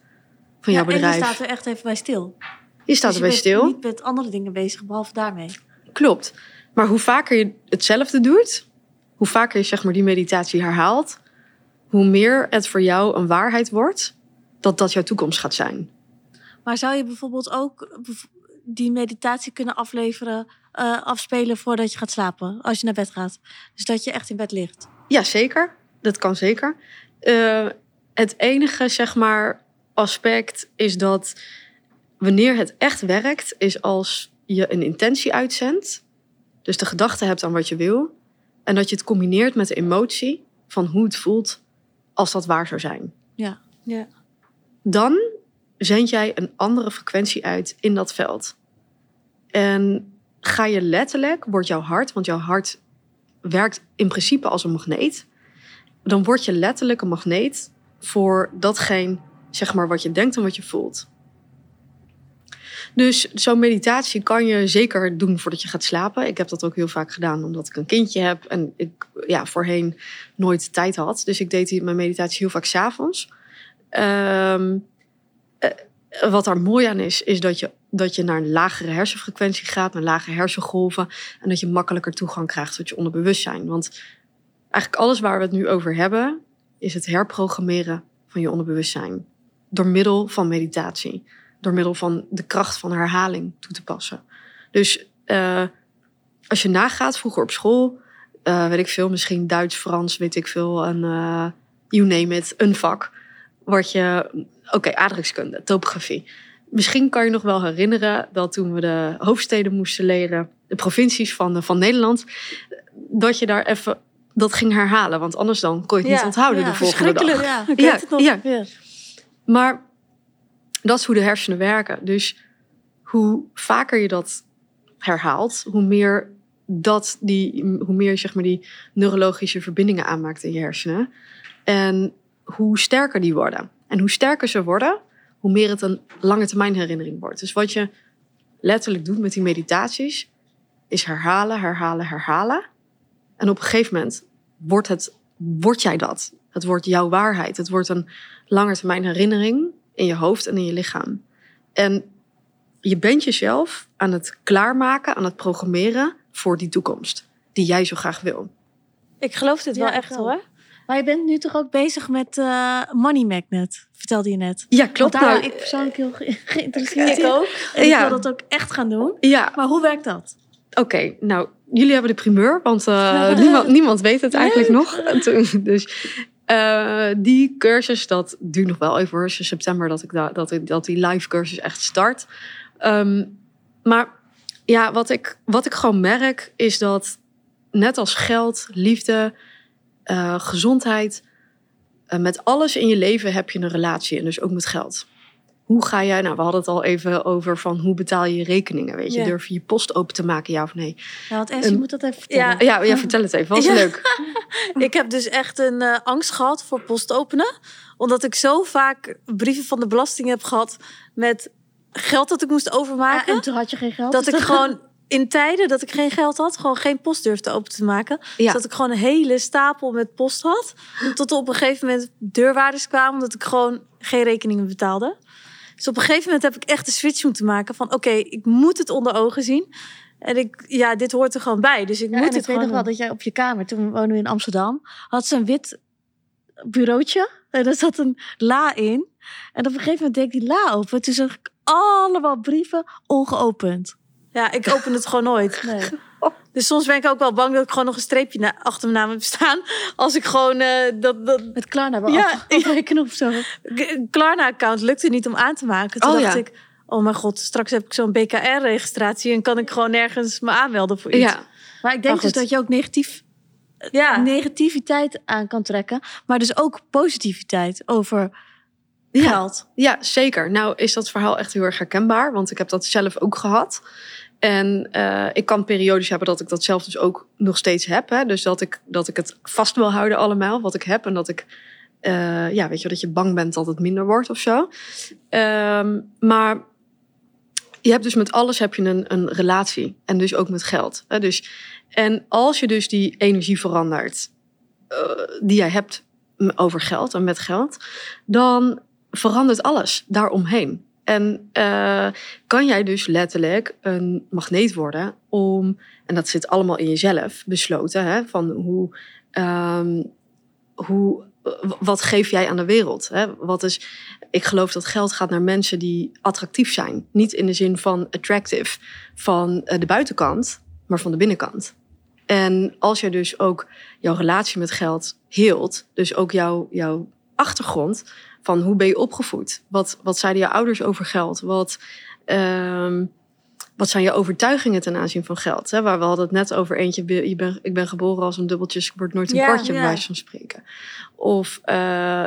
Van jouw Ja, En bedrijf. je staat er echt even bij stil. je staat Dus erbij je stil. bent niet met andere dingen bezig, behalve daarmee. Klopt. Maar hoe vaker je hetzelfde doet. Hoe vaker je zeg maar die meditatie herhaalt. Hoe meer het voor jou een waarheid wordt. Dat dat jouw toekomst gaat zijn. Maar zou je bijvoorbeeld ook die meditatie kunnen afleveren, eh, afspelen voordat je gaat slapen, als je naar bed gaat? Dus dat je echt in bed ligt. Ja, zeker. Dat kan zeker. Eh, het enige, zeg maar, aspect is dat wanneer het echt werkt, is als je een intentie uitzendt. Dus de gedachte hebt aan wat je wil. En dat je het combineert met de emotie van hoe het voelt als dat waar zou zijn. Ja. Ja. Dan zend jij een andere frequentie uit in dat veld. En ga je letterlijk, wordt jouw hart, want jouw hart werkt in principe als een magneet. Dan word je letterlijk een magneet voor datgene, zeg maar, wat je denkt en wat je voelt. Dus zo'n meditatie kan je zeker doen voordat je gaat slapen. Ik heb dat ook heel vaak gedaan omdat ik een kindje heb en ik ja, voorheen nooit tijd had. Dus ik deed mijn meditatie heel vaak s'avonds. Eh, wat daar mooi aan is, is dat je, dat je naar een lagere hersenfrequentie gaat, naar lage hersengolven. En dat je makkelijker toegang krijgt tot je onderbewustzijn. Want eigenlijk alles waar we het nu over hebben, is het herprogrammeren van je onderbewustzijn. Door middel van meditatie. Door middel van de kracht van herhaling toe te passen. Dus eh, als je nagaat, vroeger op school, eh, weet ik veel, misschien Duits, Frans, weet ik veel, een, eh, you name it, een vak. Word je, oké, aardrijkskunde, topografie. Misschien kan je nog wel herinneren dat toen we de hoofdsteden moesten leren, de provincies van, van Nederland, dat je daar even dat ging herhalen. Want anders dan kon je het niet onthouden ja, de volgende dag. verschrikkelijk. Ja. Ik Ja, weet het nog. ja. Ja. Maar dat is hoe de hersenen werken. Dus hoe vaker je dat herhaalt, hoe meer, dat die, hoe meer je zeg maar, die neurologische verbindingen aanmaakt in je hersenen. En hoe sterker die worden. En hoe sterker ze worden, hoe meer het een lange termijn herinnering wordt. Dus wat je letterlijk doet met die meditaties, is herhalen, herhalen, herhalen. En op een gegeven moment wordt, het, word jij dat. Het wordt jouw waarheid. Het wordt een lange termijn herinnering in je hoofd en in je lichaam. En je bent jezelf aan het klaarmaken, aan het programmeren voor die toekomst. Die jij zo graag wil. Ik geloof dit Ja, wel echt wel. hoor. Maar je bent nu toch ook bezig met eh, Money Magnet, vertelde je net. Ja, Want klopt. daar Nou, ik persoonlijk heel ge- geïnteresseerd Ik ook. En ik Ja. wil dat ook echt gaan doen. ja, Maar hoe werkt dat? Oké, nou, jullie hebben de primeur, want eh, niemand, niemand weet het eigenlijk nog. Dus eh, die cursus, dat duurt nog wel even hoor. September dat, ik da- dat, dat die live cursus echt start. Ehm, maar ja, wat ik, wat ik gewoon merk is dat net als geld, liefde, eh, gezondheid, eh, met alles in je leven heb je een relatie en dus ook met geld. Hoe ga jij, nou we hadden het al even over van hoe betaal je je rekeningen, weet je. Ja. Durf je je post open te maken, ja of nee? Ja, want Essie Een- moet dat even vertellen. Ja. Ja, ja vertel het even, was leuk. Ik heb dus echt een eh, angst gehad voor post openen. Omdat ik zo vaak brieven van de belasting heb gehad met geld dat ik moest Ja, overmaken. en toen had je geen geld. dat dus ik gewoon in tijden dat ik geen geld had, gewoon geen post durfde open te maken. Ja. Dus dat ik gewoon een hele stapel met post had. Tot op een gegeven moment deurwaarders kwamen, omdat ik gewoon geen rekeningen betaalde. Dus op een gegeven moment heb ik echt de switch moeten maken van oké, ik moet het onder ogen zien. En ik, ja, dit hoort er gewoon bij. Dus ik Ja, moet het ik weet gewoon nog wel dat jij op je kamer, toen wonen we in Amsterdam, had ze een wit bureautje. En daar zat een la in. En op een gegeven moment deed ik die la open. Toen zag ik allemaal brieven ongeopend. Ja, ik open het gewoon nooit. Nee. Dus soms ben ik ook wel bang dat ik gewoon nog een streepje na, achter mijn naam heb staan. Als ik gewoon eh, dat, dat Met Klarna wel Ja, af- afrekenen of zo. Klarna-account lukte niet om aan te maken. Toen Oh, dacht ja. ik, oh mijn god, straks heb ik zo'n BKR-registratie... en kan ik gewoon nergens me aanmelden voor iets. Ja, Maar ik denk Maar dus dat je ook negatief, ja. negativiteit aan kan trekken. Maar dus ook positiviteit over Ja. geld. Ja, zeker. Nou is dat verhaal echt heel erg herkenbaar, want ik heb dat zelf ook gehad. En eh, ik kan periodes hebben dat ik dat zelf dus ook nog steeds heb. Hè? Dus dat ik, dat ik het vast wil houden allemaal, wat ik heb. En dat ik, eh, ja, weet je, dat je bang bent dat het minder wordt of zo. Ehm, maar je hebt dus met alles heb je een, een relatie. En dus ook met geld. Hè? Dus, en als je dus die energie verandert, eh, die jij hebt over geld en met geld, dan verandert alles daaromheen. En eh, kan jij dus letterlijk een magneet worden om, en dat zit allemaal in jezelf besloten, hè, van hoe, ehm, hoe, wat geef jij aan de wereld? Hè? Wat is, ik geloof dat geld gaat naar mensen die attractief zijn. Niet in de zin van attractive van eh, de buitenkant, maar van de binnenkant. En als je dus ook jouw relatie met geld heelt, dus ook jouw, jouw achtergrond van hoe ben je opgevoed? Wat, wat zeiden je ouders over geld? Wat, ehm, wat zijn je overtuigingen ten aanzien van geld? Hè? Waar we hadden het net over eentje, je ben, ik ben geboren als een dubbeltje, ik word nooit een kwartje, ja. bij wijze van spreken. Of, eh,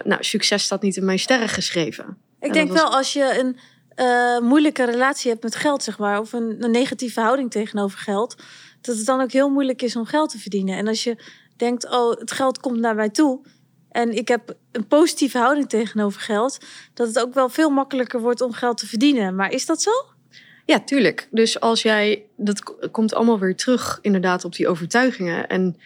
nou, succes staat niet in mijn sterren geschreven. Ik En denk was- wel als je een eh, moeilijke relatie hebt met geld, zeg maar, of een, een negatieve houding tegenover geld, dat het dan ook heel moeilijk is om geld te verdienen. En als je denkt, oh, het geld komt naar mij toe en ik heb een positieve houding tegenover geld, dat het ook wel veel makkelijker wordt om geld te verdienen. Maar is dat zo? Ja, tuurlijk. Dus als jij, dat komt allemaal weer terug inderdaad op die overtuigingen. En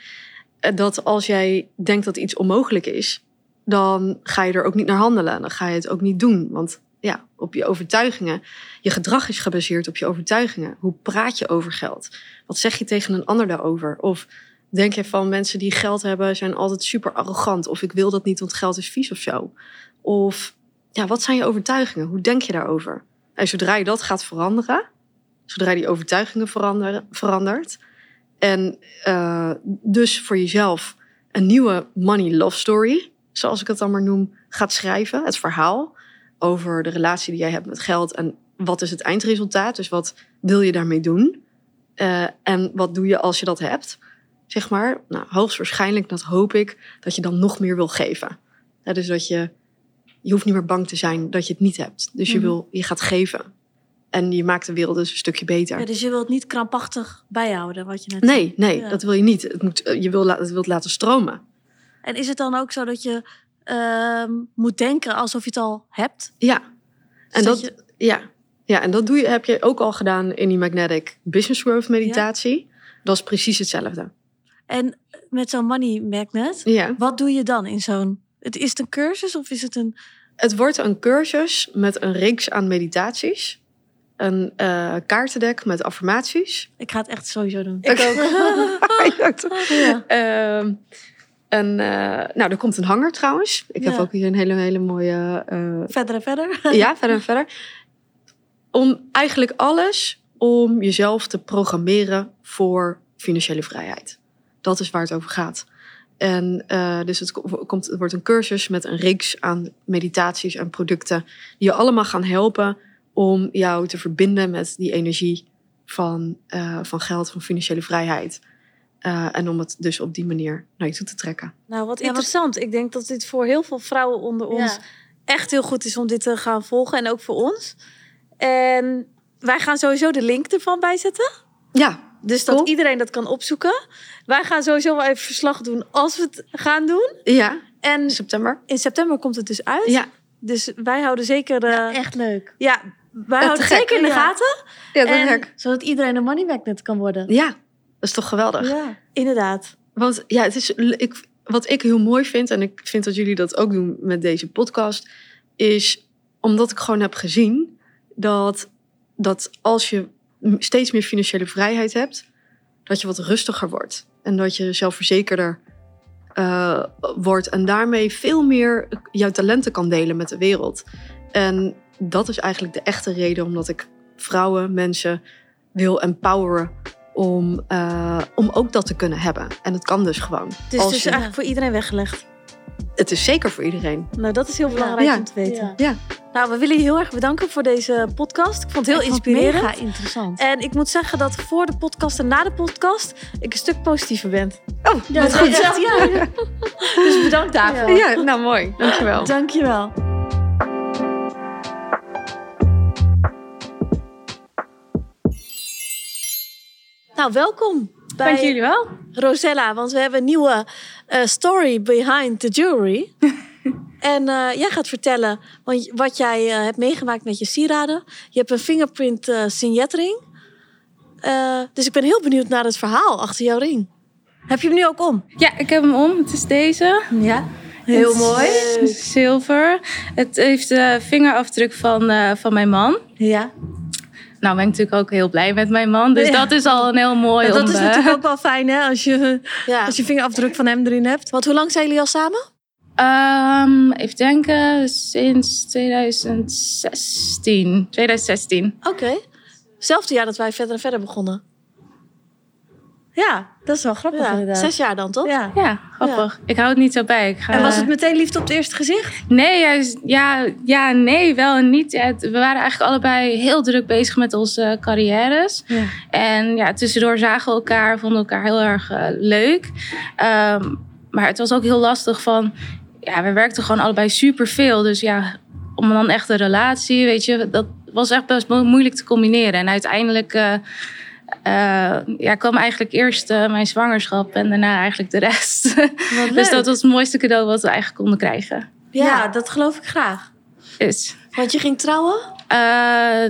eh, dat als jij denkt dat iets onmogelijk is, dan ga je er ook niet naar handelen. Dan ga je het ook niet doen. Want ja, op je overtuigingen. Je gedrag is gebaseerd op je overtuigingen. Hoe praat je over geld? Wat zeg je tegen een ander daarover? Of denk je van mensen die geld hebben zijn altijd super arrogant? Of ik wil dat niet, want geld is vies of zo? Of ja, wat zijn je overtuigingen? Hoe denk je daarover? En zodra je dat gaat veranderen, zodra die overtuigingen veranderen, verandert, en eh, dus voor jezelf een nieuwe money love story, zoals ik het dan maar noem, gaat schrijven, het verhaal over de relatie die jij hebt met geld en wat is het eindresultaat, dus wat wil je daarmee doen Eh, en wat doe je als je dat hebt, zeg maar. Nou, hoogstwaarschijnlijk, dat hoop ik, dat je dan nog meer wil geven. Ja, dus dat je, je hoeft niet meer bang te zijn dat je het niet hebt. Dus je, Mhm. wil, je gaat geven. En je maakt de wereld dus een stukje beter. Ja, dus je wilt niet krampachtig bijhouden wat je net zei. Nee, nee, Ja. dat wil je niet. Het moet, je wil het wilt laten stromen. En is het dan ook zo dat je ehm, moet denken alsof je het al hebt? Ja. En Dus dat, ja. ja, en dat doe je, heb je ook al gedaan in die Magnetic Business Growth meditatie. Dat is precies hetzelfde. En met zo'n money magnet, Ja. wat doe je dan in zo'n... Het, is het een cursus of is het een... Het wordt een cursus met een reeks aan meditaties. Een eh, kaartendek met affirmaties. Ik ga het echt sowieso doen. Ik ook. Ja. Ehm, en, eh, nou, er komt een hanger trouwens. Ik heb ook hier een hele, hele mooie eh, Verder en verder. ja, verder en verder. Om eigenlijk alles om jezelf te programmeren voor financiële vrijheid. Dat is waar het over gaat. En eh, dus het, ko- komt, het wordt een cursus met een reeks aan meditaties en producten die je allemaal gaan helpen om jou te verbinden met die energie van, eh, van geld, van financiële vrijheid. Eh, en om het dus op die manier naar je toe te trekken. Nou, wat Ja, wat- interessant. Ik denk dat dit voor heel veel vrouwen onder ons Ja. echt heel goed is om dit te gaan volgen. En ook voor ons. En wij gaan sowieso de link ervan bijzetten. Ja, Dus dat Cool. iedereen dat kan opzoeken. Wij gaan sowieso wel even verslag doen als we het gaan doen. ja, En september. in september komt het dus uit. Ja, Dus wij houden zeker... eh, Echt leuk. ja, wij houden zeker in de Ja. gaten. ja dat En- gek. Zodat iedereen een money magnet kan worden. Ja, dat is toch geweldig. Ja. Inderdaad. Want ja, het is, ik, wat ik heel mooi vind, en ik vind dat jullie dat ook doen met deze podcast, is omdat ik gewoon heb gezien dat, dat als je steeds meer financiële vrijheid hebt, dat je wat rustiger wordt. En dat je zelfverzekerder eh, wordt en daarmee veel meer jouw talenten kan delen met de wereld. En dat is eigenlijk de echte reden omdat ik vrouwen, mensen wil empoweren om, eh, om ook dat te kunnen hebben. En het kan dus gewoon. Het is dus je- eigenlijk voor iedereen weggelegd. Het is zeker voor iedereen. Nou, dat is heel belangrijk Ja. om te weten. Ja. Ja. Nou, we willen je heel erg bedanken voor deze podcast. Ik vond het heel Ik vond het inspirerend. Mega interessant. En ik moet zeggen dat voor de podcast en na de podcast ik een stuk positiever ben. Oh, Ja, dat goed. is echt, ja. Dus bedankt daarvoor. Ja, nou mooi. Dankjewel. Dankjewel. Nou, welkom bij Dank jullie wel. Rosella, want we hebben een nieuwe story behind the jewelry. en eh, jij gaat vertellen want, wat jij eh, hebt meegemaakt met je sieraden. Je hebt een fingerprint eh signetring. Dus ik ben heel benieuwd naar het verhaal achter jouw ring. Heb je hem nu ook om? Ja, ik heb hem om. Het is deze. Ja. Het is Zilver. Het heeft de vingerafdruk van, van mijn man. Ja. Nou ben ik natuurlijk ook heel blij met mijn man. Dus Ja. dat is al een heel mooi Ja, dat is eh, natuurlijk ook wel fijn hè, als je, Ja. als je vingerafdruk van hem erin hebt. Want hoe lang zijn jullie al samen? ehm, even denken, sinds 2016. 2016. Oké. Hetzelfde jaar dat wij verder en verder begonnen. Ja, dat is wel grappig Ja, inderdaad. zes jaar dan, toch? Ja. Ja, grappig. Ik hou het niet zo bij. Ik ga, En was het meteen liefde op het eerste gezicht? Nee, juist, ja, ja, nee, wel en niet. Het- we waren eigenlijk allebei heel druk bezig met onze carrières. Ja. En ja, tussendoor zagen we elkaar, vonden elkaar heel erg eh, leuk. Ehm, maar het was ook heel lastig van... Ja, we werkten gewoon allebei superveel. Dus ja, om dan echt een relatie, weet je... Dat was echt best mo- moeilijk te combineren. En uiteindelijk... eh, ja, kwam eigenlijk eerst eh, mijn zwangerschap en daarna eigenlijk de rest. dus dat was het mooiste cadeau wat we eigenlijk konden krijgen. Ja. dat geloof ik graag. Dus Want je ging trouwen? eh,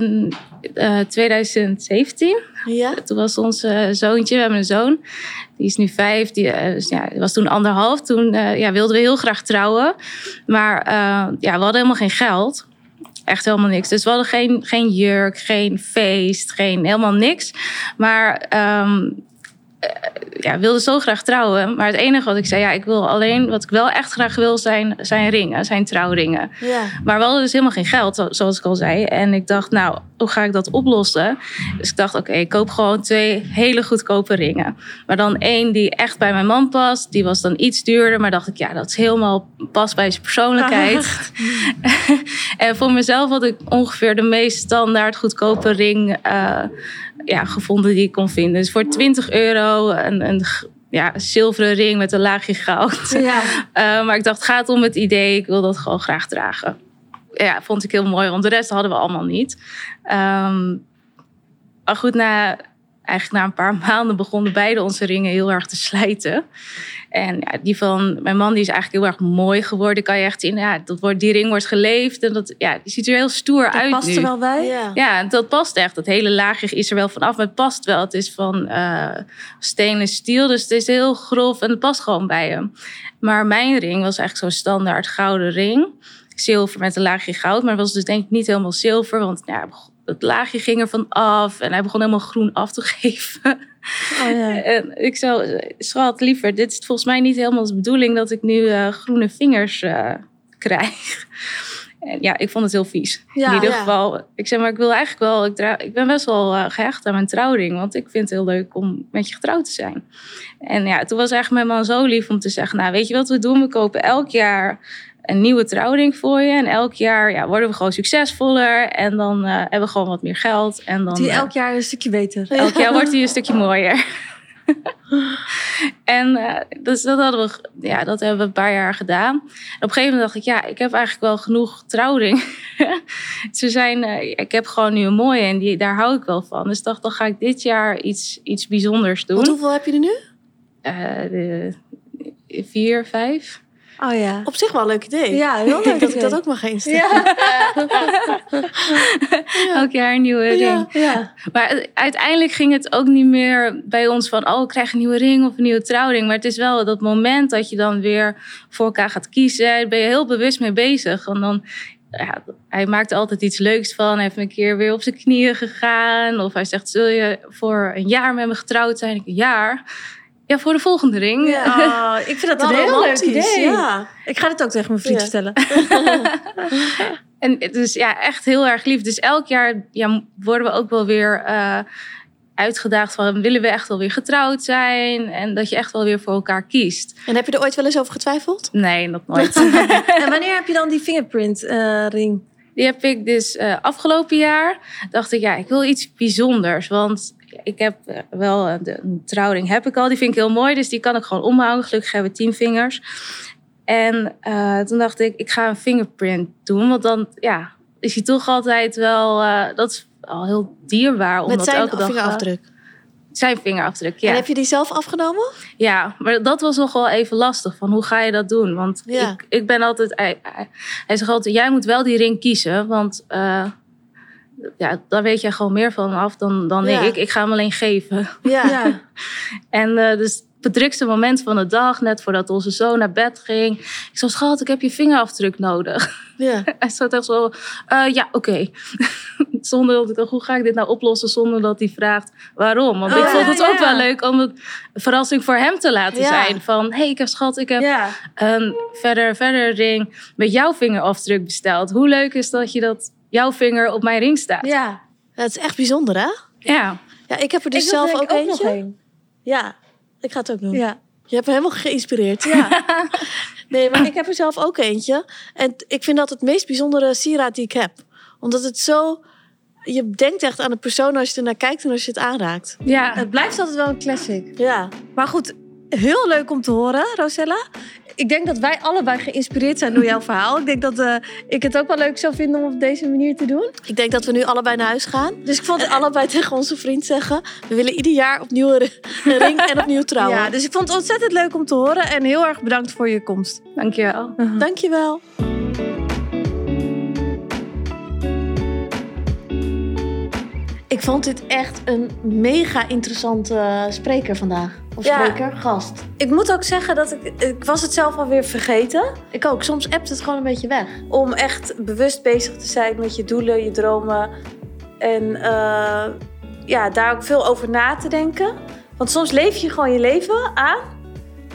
eh, 2017. Ja. Toen was ons eh, zoontje, we hebben een zoon, die is nu vijf. Die, eh, dus, ja, was toen anderhalf. Toen eh, ja, wilden we heel graag trouwen. Maar eh, ja, we hadden helemaal geen geld. Echt helemaal niks. Dus we hadden geen, geen jurk, geen feest, geen, helemaal niks. Maar eh, ja, we wilden zo graag trouwen. Maar het enige wat ik zei, ja, ik wil alleen, wat ik wel echt graag wil, zijn, zijn ringen, zijn trouwringen. Ja. Maar we hadden dus helemaal geen geld, zo- zoals ik al zei. En ik dacht, nou, hoe ga ik dat oplossen? Dus ik dacht, oké, ik koop gewoon twee hele goedkope ringen. Maar dan één die echt bij mijn man past. Die was dan iets duurder. Maar dacht ik, ja, dat is helemaal past bij zijn persoonlijkheid. en voor mezelf had ik ongeveer de meest standaard goedkope ring eh, ja, gevonden die ik kon vinden. Dus voor 20 euro een, een ja, zilveren ring met een laagje goud. Ja. Uh, maar ik dacht, het gaat om het idee. Ik wil dat gewoon graag dragen. Ja, vond ik heel mooi, want de rest hadden we allemaal niet. Ehm, maar goed, na, eigenlijk na een paar maanden begonnen beide onze ringen heel erg te slijten. En ja, die van mijn man die is eigenlijk heel erg mooi geworden. Kan je echt zien, ja, dat wordt, die ring wordt geleefd. En dat, ja, die ziet er heel stoer Dat uit past nu. er wel bij. Ja. Ja, en dat past echt. Dat hele laagje is er wel vanaf, maar het past wel. Het is van eh stainless steel, dus het is heel grof en het past gewoon bij hem. Maar mijn ring was eigenlijk zo'n standaard gouden ring. Zilver met een laagje goud, maar het was dus denk ik niet helemaal zilver. Want ja, het laagje ging er van af en hij begon helemaal groen af te geven. Oh, ja. En ik zou, schat, liever, dit is volgens mij niet helemaal de bedoeling dat ik nu eh, groene vingers eh, krijg. En ja, ik vond het heel vies. Ja, in ieder ja. geval, ik zeg maar, ik wil eigenlijk wel, ik, dra- ik ben best wel eh, gehecht aan mijn trouwring, want ik vind het heel leuk om met je getrouwd te zijn. En ja, toen was eigenlijk mijn man zo lief om te zeggen, nou, weet je wat we doen? We kopen elk jaar een nieuwe trouwring voor je. En elk jaar ja, worden we gewoon succesvoller. En dan eh, hebben we gewoon wat meer geld. En dan, Die eh, elk jaar een stukje beter. Elk jaar wordt hij een stukje mooier. en eh, dus dat, hadden we, ja, dat hebben we een paar jaar gedaan. En op een gegeven moment dacht ik, ja, ik heb eigenlijk wel genoeg trouwring. Ze zijn, ik heb gewoon nu een mooie en die, daar hou ik wel van. Dus dacht, dan ga ik dit jaar iets, iets bijzonders doen. Want hoeveel heb je er nu? De, vier, vijf. Oh ja. Op zich wel een leuk idee. Ja, heel leuk dat ik dat ook mag gaan instellen. Elk jaar een nieuwe ring. Ja. Ja. Maar uiteindelijk ging het ook niet meer bij ons van... oh, ik krijg een nieuwe ring of een nieuwe trouwring. Maar het is wel dat moment dat je dan weer voor elkaar gaat kiezen. Daar ben je heel bewust mee bezig. Want dan, ja, hij maakt er altijd iets leuks van. Hij heeft een keer weer op zijn knieën gegaan. Of hij zegt, zul je voor een jaar met me getrouwd zijn? Ik, een jaar? Ja, voor de volgende ring. Oh, ik vind dat een heel leuk idee. ja. Ik ga dit ook tegen mijn vriend Ja. vertellen. En het is ja, echt heel erg lief. Dus elk jaar ja, worden we ook wel weer eh, uitgedaagd van... willen we echt wel weer getrouwd zijn? En dat je echt wel weer voor elkaar kiest. En heb je er ooit wel eens over getwijfeld? Nee, dat nooit. en wanneer heb je dan die fingerprint eh, ring? Die heb ik dus eh, afgelopen jaar. Dacht ik, ja, ik wil iets bijzonders. Want ik heb eh, wel eh, de, een trouwring heb ik al. Die vind ik heel mooi. Dus die kan ik gewoon omhouden. Gelukkig hebben we tien vingers. En eh, toen dacht ik, ik ga een fingerprint doen. Want dan ja, is hij toch altijd wel... dat is al heel dierbaar. Om Met dat zijn elke dag, vingerafdruk. zijn vingerafdruk, ja. En heb je die zelf afgenomen? Ja, maar dat was nog wel even lastig. Van hoe ga je dat doen? Want Ja. ik, ik ben altijd. Hij, zegt altijd: jij moet wel die ring kiezen. Want ja, daar weet jij gewoon meer van af dan, dan Ja. ik. Ik ga hem alleen geven. Ja. En eh, dus het drukste moment van de dag, net voordat onze zoon naar bed ging. Ik zei: Schat, ik heb je vingerafdruk nodig. ja. Hij zat echt zo: eh, Ja, oké. zonder dat ik dacht, hoe ga ik dit nou oplossen zonder dat hij vraagt waarom? Want Oh, ik vond ja, het ja, ook wel ja. leuk om het een verrassing voor hem te laten Ja. zijn. Van, hé, hey, ik heb schat, ik heb Ja. een verder, verder ring met jouw vingerafdruk besteld. Hoe leuk is dat je dat jouw vinger op mijn ring staat? Ja. Dat is echt bijzonder, hè? Ja, Ja, ik heb er dus zelf ook ik nog eentje. een. Ja, ik ga het ook doen. Ja. Je hebt me helemaal geïnspireerd. Ja. Nee, maar ik heb er zelf ook eentje. En ik vind dat het meest bijzondere sieraad die ik heb. Omdat het zo... Je denkt echt aan de persoon als je er naar kijkt en als je het aanraakt. ja. Het blijft altijd wel een classic. Ja, Maar goed, heel leuk om te horen, Rosella. Ik denk dat wij allebei geïnspireerd zijn door jouw verhaal. Ik denk dat eh, ik het ook wel leuk zou vinden om op deze manier te doen. ik denk dat we nu allebei naar huis gaan. Dus ik vond En allebei tegen onze vriend zeggen... we willen ieder jaar opnieuw een ri- een ring en opnieuw trouwen. Ja, dus ik vond het ontzettend leuk om te horen. En heel erg bedankt voor je komst. dankjewel. Dankjewel. Ik vond dit echt een mega interessante spreker vandaag. Of Ja. spreker, gast. Ik moet ook zeggen dat ik... Ik was het zelf alweer vergeten. Ik ook. Soms appt het gewoon een beetje weg. Om echt bewust bezig te zijn met je doelen, je dromen. En eh, ja, daar ook veel over na te denken. Want soms leef je gewoon je leven aan.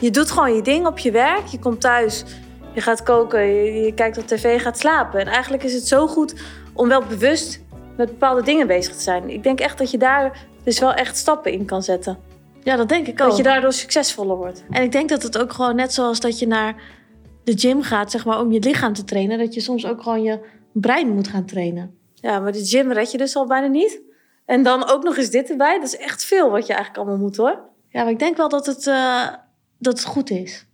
Je doet gewoon je ding op je werk. Je komt thuis, je gaat koken, je, je kijkt op tv, je gaat slapen. En eigenlijk is het zo goed om wel bewust met bepaalde dingen bezig te zijn. Ik denk echt dat je daar dus wel echt stappen in kan zetten. Ja, dat denk ik ook. Dat je daardoor succesvoller wordt. En ik denk dat het ook gewoon net zoals dat je naar de gym gaat, zeg maar, om je lichaam te trainen, dat je soms ook gewoon je brein moet gaan trainen. Ja, maar de gym red je dus al bijna niet. En dan ook nog eens dit erbij. Dat is echt veel wat je eigenlijk allemaal moet hoor. Ja, maar ik denk wel dat het, eh, dat het goed is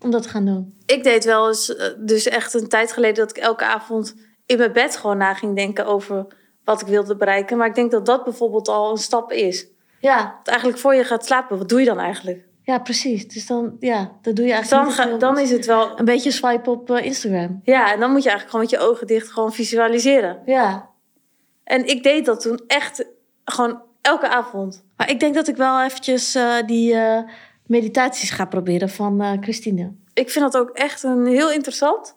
om dat te gaan doen. Ik deed wel eens, eh, dus echt een tijd geleden, dat ik elke avond in mijn bed gewoon na ging denken over wat ik wilde bereiken. Maar ik denk dat dat bijvoorbeeld al een stap is. Ja, Dat eigenlijk voor je gaat slapen, wat doe je dan eigenlijk? ja precies. Dus dan, ja, dat doe je eigenlijk dan, ga, dan is het wel. een beetje swipe op eh, Instagram. Ja, en dan moet je eigenlijk gewoon met je ogen dicht gewoon visualiseren. Ja, En ik deed dat toen echt gewoon elke avond. maar ik denk dat ik wel eventjes eh, die eh, meditaties ga proberen van Christine. Ik vind dat ook echt een heel interessant.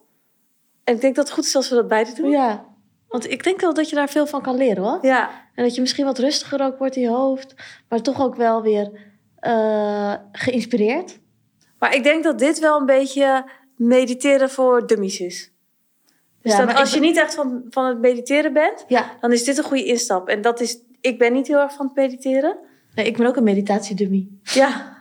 En ik denk dat het goed is als we dat beide doen. Ja, want ik denk wel dat je daar veel van kan leren hoor. Ja, En dat je misschien wat rustiger ook wordt in je hoofd. Maar toch ook wel weer eh, geïnspireerd. maar ik denk dat dit wel een beetje mediteren voor dummies is. Dus Ja, dat als je niet echt van, van het mediteren bent, Ja, dan is dit een goede instap. En dat is, ik ben niet heel erg van het mediteren. nee, ik ben ook een meditatiedummy. Ja.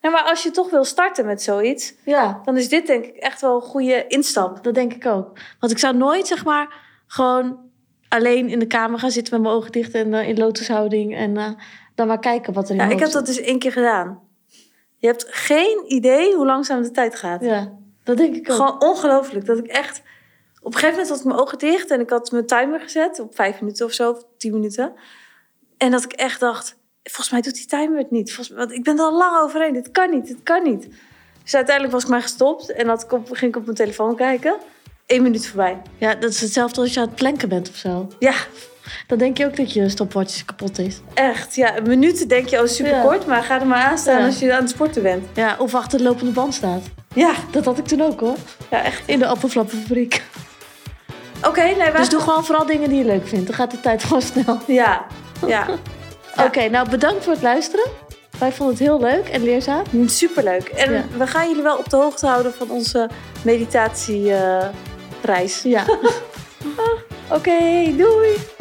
Nou, maar als je toch wil starten met zoiets, Ja, dan is dit denk ik echt wel een goede instap. dat denk ik ook. Want ik zou nooit, zeg maar, gewoon alleen in de kamer gaan zitten met mijn ogen dicht en eh, in lotushouding. En eh, dan maar kijken wat er in Ja, ik heb dat dus één keer gedaan. Je hebt geen idee hoe langzaam de tijd gaat. Ja, dat denk ik ook. Gewoon ongelooflijk. Dat ik echt... Op een gegeven moment had ik mijn ogen dicht en ik had mijn timer gezet op vijf minuten of zo, of tien minuten. En dat ik echt dacht, volgens mij doet die timer het niet. Volgens mij, want ik ben er al lang overheen. Dit kan niet, dit kan niet. Dus uiteindelijk was ik maar gestopt en had ik op, ging ik op mijn telefoon kijken. Eén minuut voorbij. Ja, dat is hetzelfde als je aan het planken bent of zo. Ja, Dan denk je ook dat je stopwatch kapot is. echt. Ja, een minuut denk je, oh super Ja. kort, maar ga er maar aan staan Ja. als je aan het sporten bent. Ja, of achter de lopende band staat. Ja, Dat had ik toen ook hoor. ja echt. In de appelflappenfabriek. Oké, nee, wij... Dus doe gewoon vooral dingen die je leuk vindt. Dan gaat de tijd gewoon snel. Ja, ja. Oké, nou bedankt voor het luisteren. Wij vonden het heel leuk en leerzaam. Superleuk. En Ja. we gaan jullie wel op de hoogte houden van onze meditatiereis. Ja. Oké, doei!